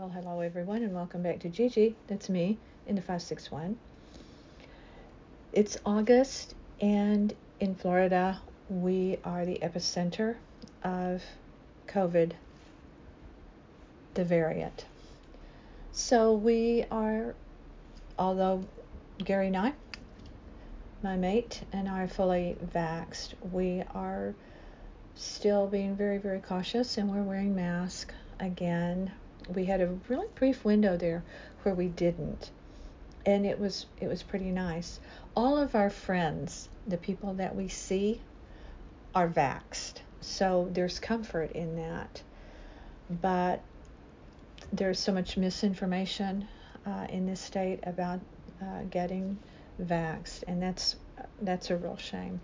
Well, hello everyone, and welcome back to Gigi. That's me in the 561. It's August, and in Florida, we are the epicenter of COVID, the variant. So we are, although Gary and I, my mate, and I are fully vaxxed, we are still being very, very cautious, and we're wearing masks again we had a really brief window there where we didn't. And it was it was pretty nice. All of our friends the people that we see are vaxed so there's comfort in that. But there's so much misinformation uh, in this state about uh, getting vaxed and that's that's a real shame.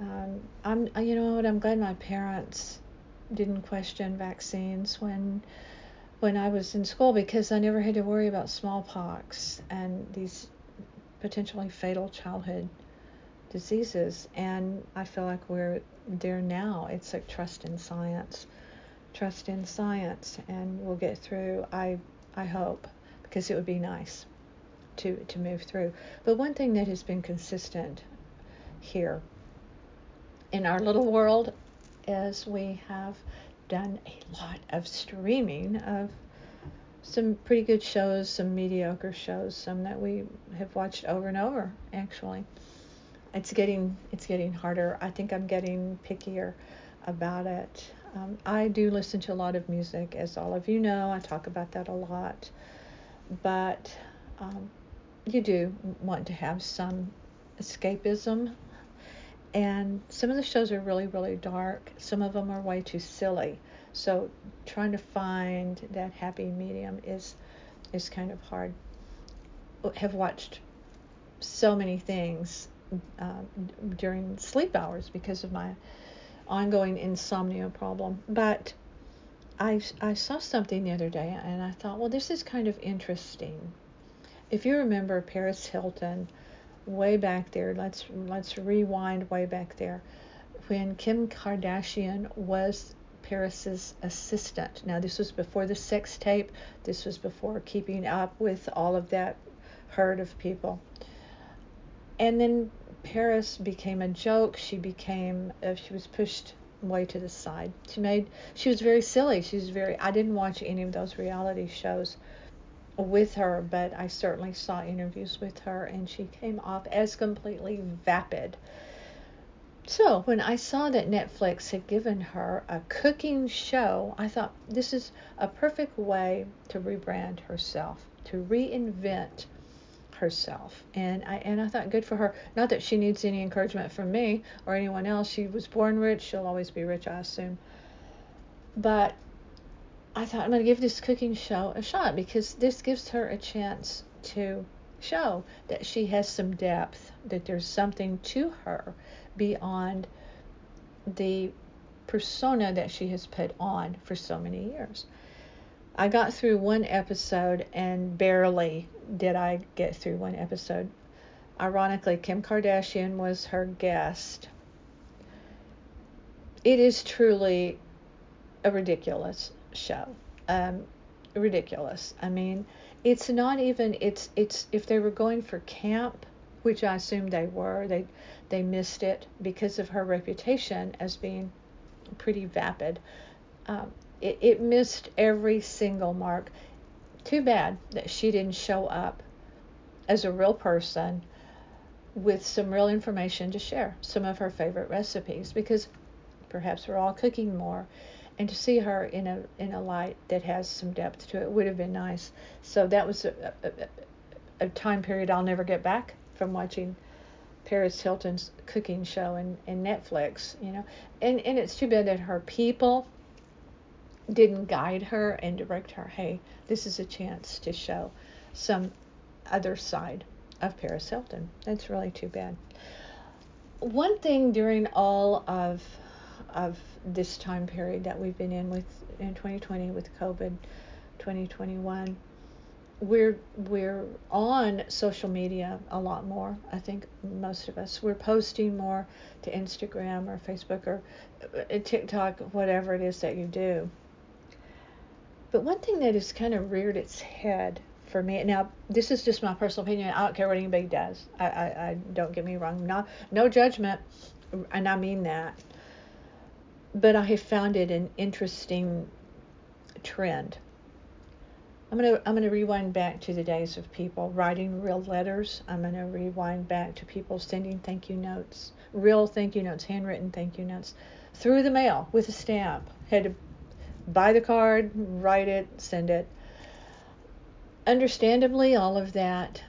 Um, I'm you know what? I'm glad my parents didn't question vaccines when when I was in school because I never had to worry about smallpox and these potentially fatal childhood diseases. And I feel like we're there now. It's like trust in science, trust in science, and we'll get through. I I hope because it would be nice to to move through. But one thing that has been consistent here in our little world is we have done a lot of streaming of some pretty good shows, some mediocre shows, some that we have watched over and over actually. It's getting it's getting harder. I think I'm getting pickier about it. Um, I do listen to a lot of music, as all of you know. I talk about that a lot, but um, you do want to have some escapism. And some of the shows are really, really dark. Some of them are way too silly. So trying to find that happy medium is is kind of hard. Have watched so many things uh, during sleep hours because of my ongoing insomnia problem, but I I saw something the other day and I thought, well, this is kind of interesting. If you remember Paris Hilton, way back there, let's let's rewind way back there, when Kim Kardashian was Paris's assistant. Now, this was before the sex tape, this was before keeping up with all of that herd of people. And then Paris became a joke. She became, uh, she was pushed way to the side. She made, she was very silly. She was very, I didn't watch any of those reality shows with her, but I certainly saw interviews with her, and she came off as completely vapid so, when I saw that Netflix had given her a cooking show, I thought this is a perfect way to rebrand herself, to reinvent herself. And I and I thought good for her. Not that she needs any encouragement from me or anyone else. She was born rich, she'll always be rich, I assume. But I thought I'm going to give this cooking show a shot because this gives her a chance to show that she has some depth, that there's something to her beyond the persona that she has put on for so many years. I got through one episode and barely did I get through one episode. Ironically, Kim Kardashian was her guest. It is truly a ridiculous show. Um, ridiculous. I mean, it's not even it's it's if they were going for camp, which I assume they were, they they missed it because of her reputation as being pretty vapid. Um, it, it missed every single mark. Too bad that she didn't show up as a real person with some real information to share, some of her favorite recipes, because perhaps we're all cooking more and to see her in a in a light that has some depth to it would have been nice. So that was a, a, a time period I'll never get back from watching Paris Hilton's cooking show and, and Netflix, you know. And and it's too bad that her people didn't guide her and direct her, hey, this is a chance to show some other side of Paris Hilton. That's really too bad. One thing during all of of this time period that we've been in with in 2020 with COVID 2021 we're we're on social media a lot more i think most of us we're posting more to instagram or facebook or uh, tiktok whatever it is that you do But one thing that has kind of reared its head for me now, this is just my personal opinion. I don't care what anybody does. I, I, I don't get me wrong. Not no judgment, and I mean that. But I have found it an interesting trend. I'm gonna I'm gonna rewind back to the days of people writing real letters. I'm gonna rewind back to people sending thank you notes, real thank you notes, handwritten thank you notes, through the mail with a stamp. Had to buy the card, write it, send it. Understandably, all of that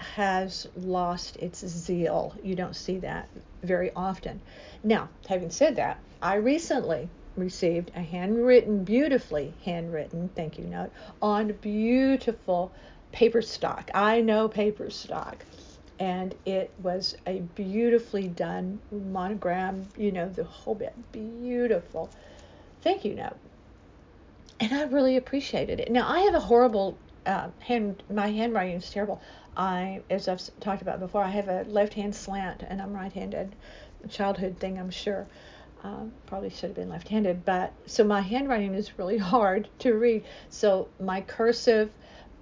has lost its zeal. You don't see that very often. Now, having said that, I recently received a handwritten, beautifully handwritten thank you note on beautiful paper stock. I know paper stock. And it was a beautifully done monogram, you know, the whole bit. Beautiful thank you note. And I really appreciated it. Now, I have a horrible uh, hand, my handwriting is terrible. I, as I've talked about before, I have a left hand slant and I'm right handed. Childhood thing, I'm sure. Um, probably should have been left handed, but so my handwriting is really hard to read. So my cursive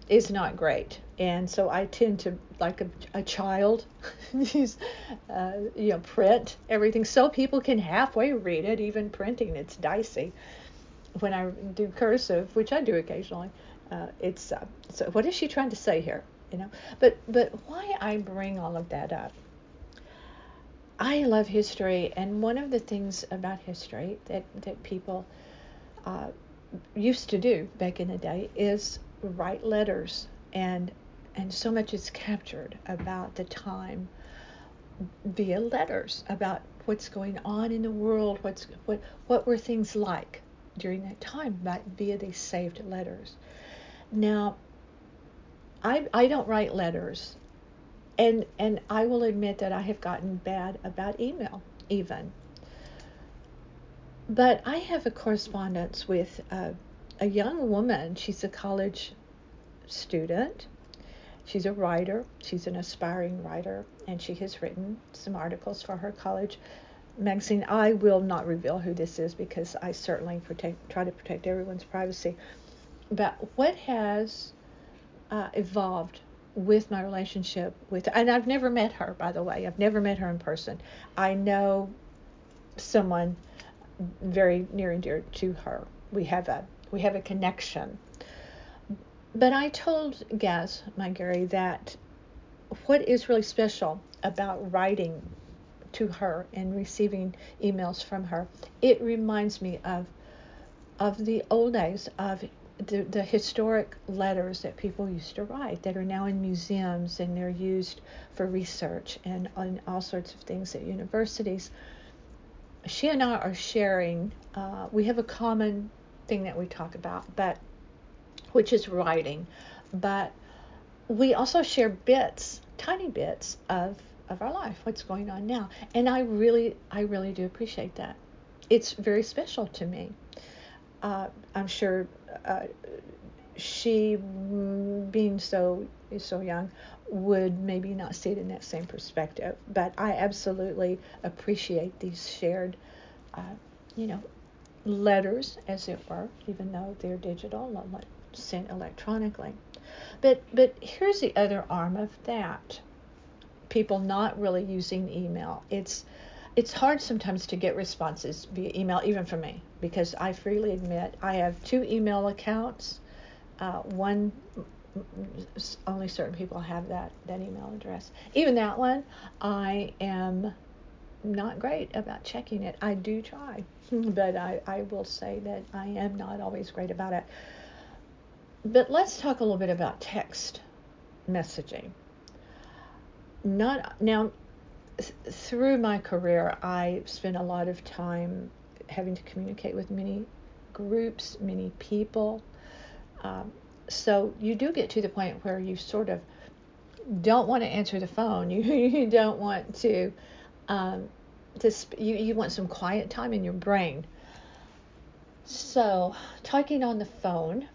is not great. And so I tend to, like a, a child, use, uh, you know, print everything so people can halfway read it. Even printing, it's dicey. When I do cursive, which I do occasionally, uh, it's uh, so. What is she trying to say here? You know, but but why I bring all of that up? I love history, and one of the things about history that that people uh, used to do back in the day is write letters and and so much is captured about the time via letters about what's going on in the world what's what what were things like during that time by, via these saved letters now I, I don't write letters and and I will admit that I have gotten bad about email even but I have a correspondence with a, a young woman she's a college student. She's a writer, she's an aspiring writer, and she has written some articles for her college magazine. I will not reveal who this is because I certainly protect, try to protect everyone's privacy. But what has uh, evolved with my relationship with, and I've never met her, by the way, I've never met her in person. I know someone very near and dear to her. We have a we have a connection but I told Gaz, my Gary, that what is really special about writing to her and receiving emails from her, it reminds me of of the old days of the, the historic letters that people used to write that are now in museums and they're used for research and on all sorts of things at universities. She and I are sharing, uh, we have a common thing that we talk about, but which is writing, but we also share bits, tiny bits of of our life, what's going on now, and I really, I really do appreciate that. It's very special to me. Uh, I'm sure uh, she, being so so young, would maybe not see it in that same perspective. But I absolutely appreciate these shared, uh, you know, letters, as it were, even though they're digital, sent electronically. But but here's the other arm of that. People not really using email. It's it's hard sometimes to get responses via email, even from me, because I freely admit I have two email accounts. Uh, one, only certain people have that that email address. Even that one, I am not great about checking it. I do try, but I, I will say that I am not always great about it. But let's talk a little bit about text messaging. Not now through my career, I spent a lot of time having to communicate with many groups, many people. Um, so you do get to the point where you sort of don't want to answer the phone. You you don't want to um, to sp- you you want some quiet time in your brain. So talking on the phone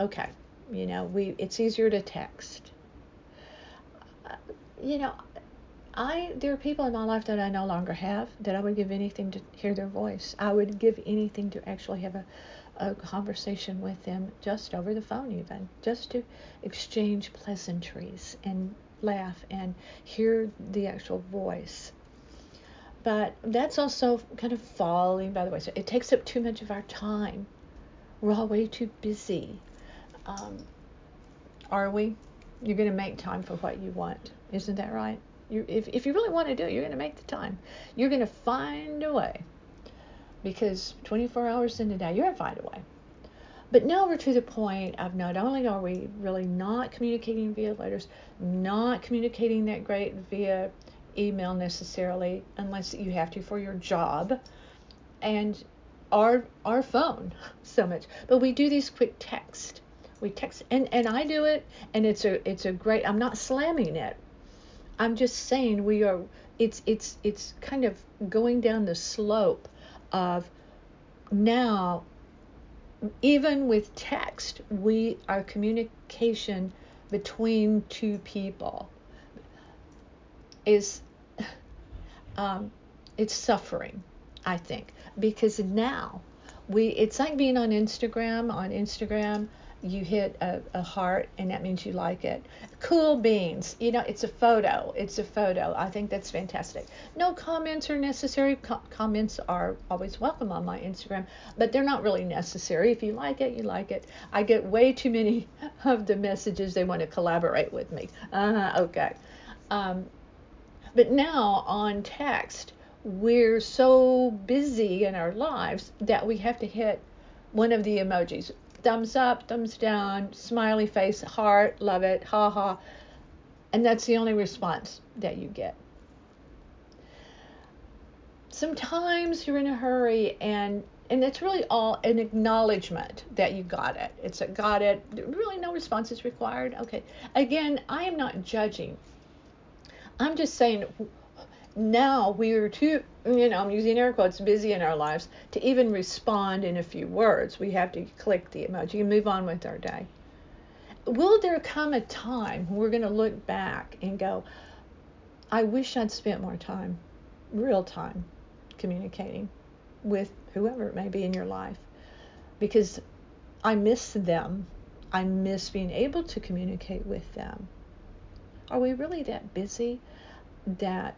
okay, you know, we it's easier to text. Uh, you know, I there are people in my life that I no longer have that I would give anything to hear their voice. I would give anything to actually have a, a conversation with them just over the phone, even just to exchange pleasantries and laugh and hear the actual voice. But that's also kind of falling by the way. So it takes up too much of our time. We're all way too busy. Um, are we? You're going to make time for what you want. Isn't that right? You, if, if you really want to do it, you're going to make the time. You're going to find a way. Because 24 hours in a day, you're going to find a way. But now we're to the point of not only are we really not communicating via letters, not communicating that great via email necessarily, unless you have to for your job, and our our phone so much. But we do these quick texts. We text, and and I do it, and it's a it's a great. I'm not slamming it. I'm just saying we are. It's it's it's kind of going down the slope of now even with text, we our communication between two people is um, it's suffering, I think, because now we it's like being on Instagram. On Instagram, you hit a, a, heart and that means you like it. Cool beans, you know, it's a photo. It's a photo. I think that's fantastic. No comments are necessary. Co- comments are always welcome on my Instagram, but they're not really necessary. If you like it, you like it. I get way too many of the messages they want to collaborate with me. Uh, okay. Um, but now on text, we're so busy in our lives that we have to hit one of the emojis thumbs up, thumbs down, smiley face, heart, love it, ha ha. And that's the only response that you get. Sometimes you're in a hurry and and it's really all an acknowledgement that you got it. It's a got it. Really no response is required. Okay. Again, I am not judging. I'm just saying now we are too, you know, I'm using air quotes, busy in our lives to even respond in a few words. We have to click the emoji and move on with our day. Will there come a time we're going to look back and go, I wish I'd spent more time, real time, communicating with whoever it may be in your life because I miss them. I miss being able to communicate with them. Are we really that busy that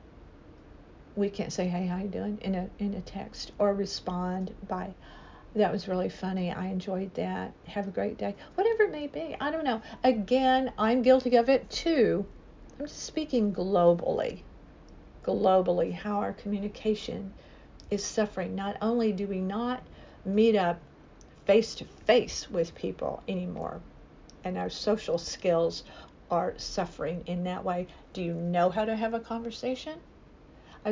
we can't say hey how you doing? in a in a text or respond by that was really funny. I enjoyed that. Have a great day. Whatever it may be. I don't know. Again i'm guilty of it too. I'm just speaking globally. Globally how our communication is suffering. Not only do we not meet up face to face with people anymore and our social skills are suffering in that way. Do you know how to have a conversation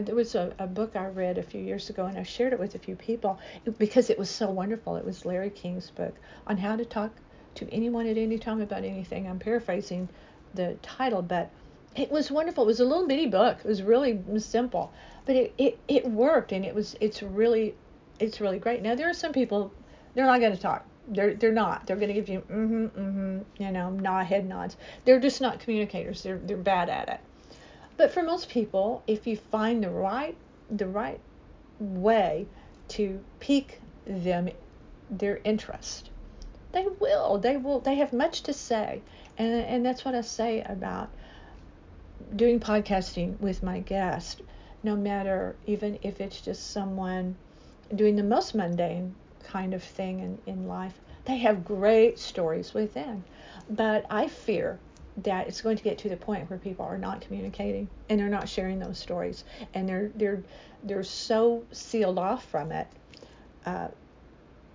there was a, a, book I read a few years ago, and I shared it with a few people because it was so wonderful. It was Larry King's book on how to talk to anyone at any time about anything. I'm paraphrasing the title, but it was wonderful. It was a little bitty book. It was really simple, but it, it, it worked, and it was it's really it's really great. Now there are some people they're not going to talk. They're they're not. They're going to give you mm-hmm mm-hmm you know nod head nods. They're just not communicators. They're they're bad at it. But for most people, if you find the right the right way to pique them their interest, they will. They will. They have much to say, and and that's what I say about doing podcasting with my guest. No matter even if it's just someone doing the most mundane kind of thing in, in life, they have great stories within. But I fear that it's going to get to the point where people are not communicating and they're not sharing those stories and they're they're they're so sealed off from it uh,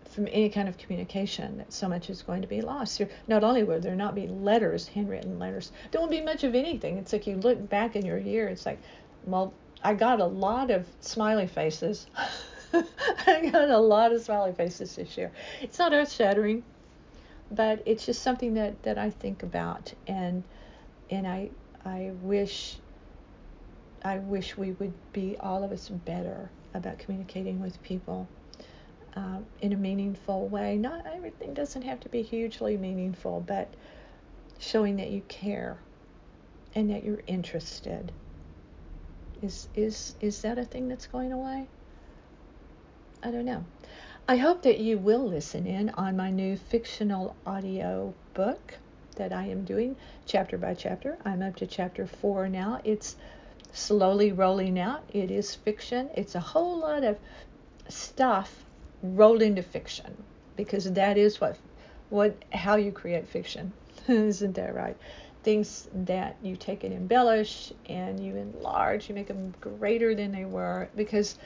from any kind of communication that so much is going to be lost. Not only will there not be letters, handwritten letters, there won't be much of anything. It's like you look back in your year, it's like, well, I got a lot of smiley faces. I got a lot of smiley faces this year. It's not earth shattering but it's just something that, that I think about and and I I wish I wish we would be all of us better about communicating with people um, in a meaningful way. Not everything doesn't have to be hugely meaningful, but showing that you care and that you're interested. Is is is that a thing that's going away? I don't know. I hope that you will listen in on my new fictional audio book that I am doing chapter by chapter. I'm up to chapter four now. It's slowly rolling out. It is fiction. It's a whole lot of stuff rolled into fiction because that is what what how you create fiction. Isn't that right? Things that you take and embellish and you enlarge, you make them greater than they were because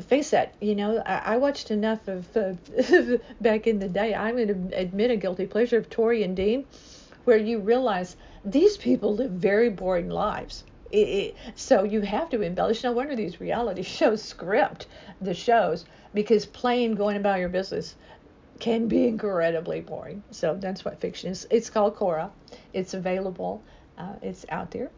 face that, you know, I, I watched enough of uh, back in the day. I'm going to admit a guilty pleasure of Tori and Dean, where you realize these people live very boring lives. It, it, so you have to embellish. No wonder these reality shows script the shows because plain going about your business can be incredibly boring. So that's what fiction is. It's called Cora. It's available. Uh, it's out there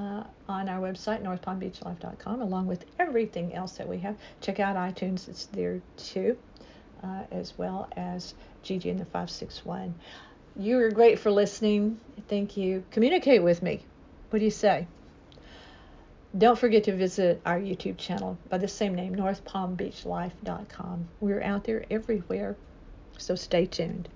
uh, on our website, northpalmbeachlife.com, along with everything else that we have. Check out iTunes, it's there too, uh, as well as Gigi and the 561. You are great for listening. Thank you. Communicate with me. What do you say? Don't forget to visit our YouTube channel by the same name, northpalmbeachlife.com. We're out there everywhere, so stay tuned.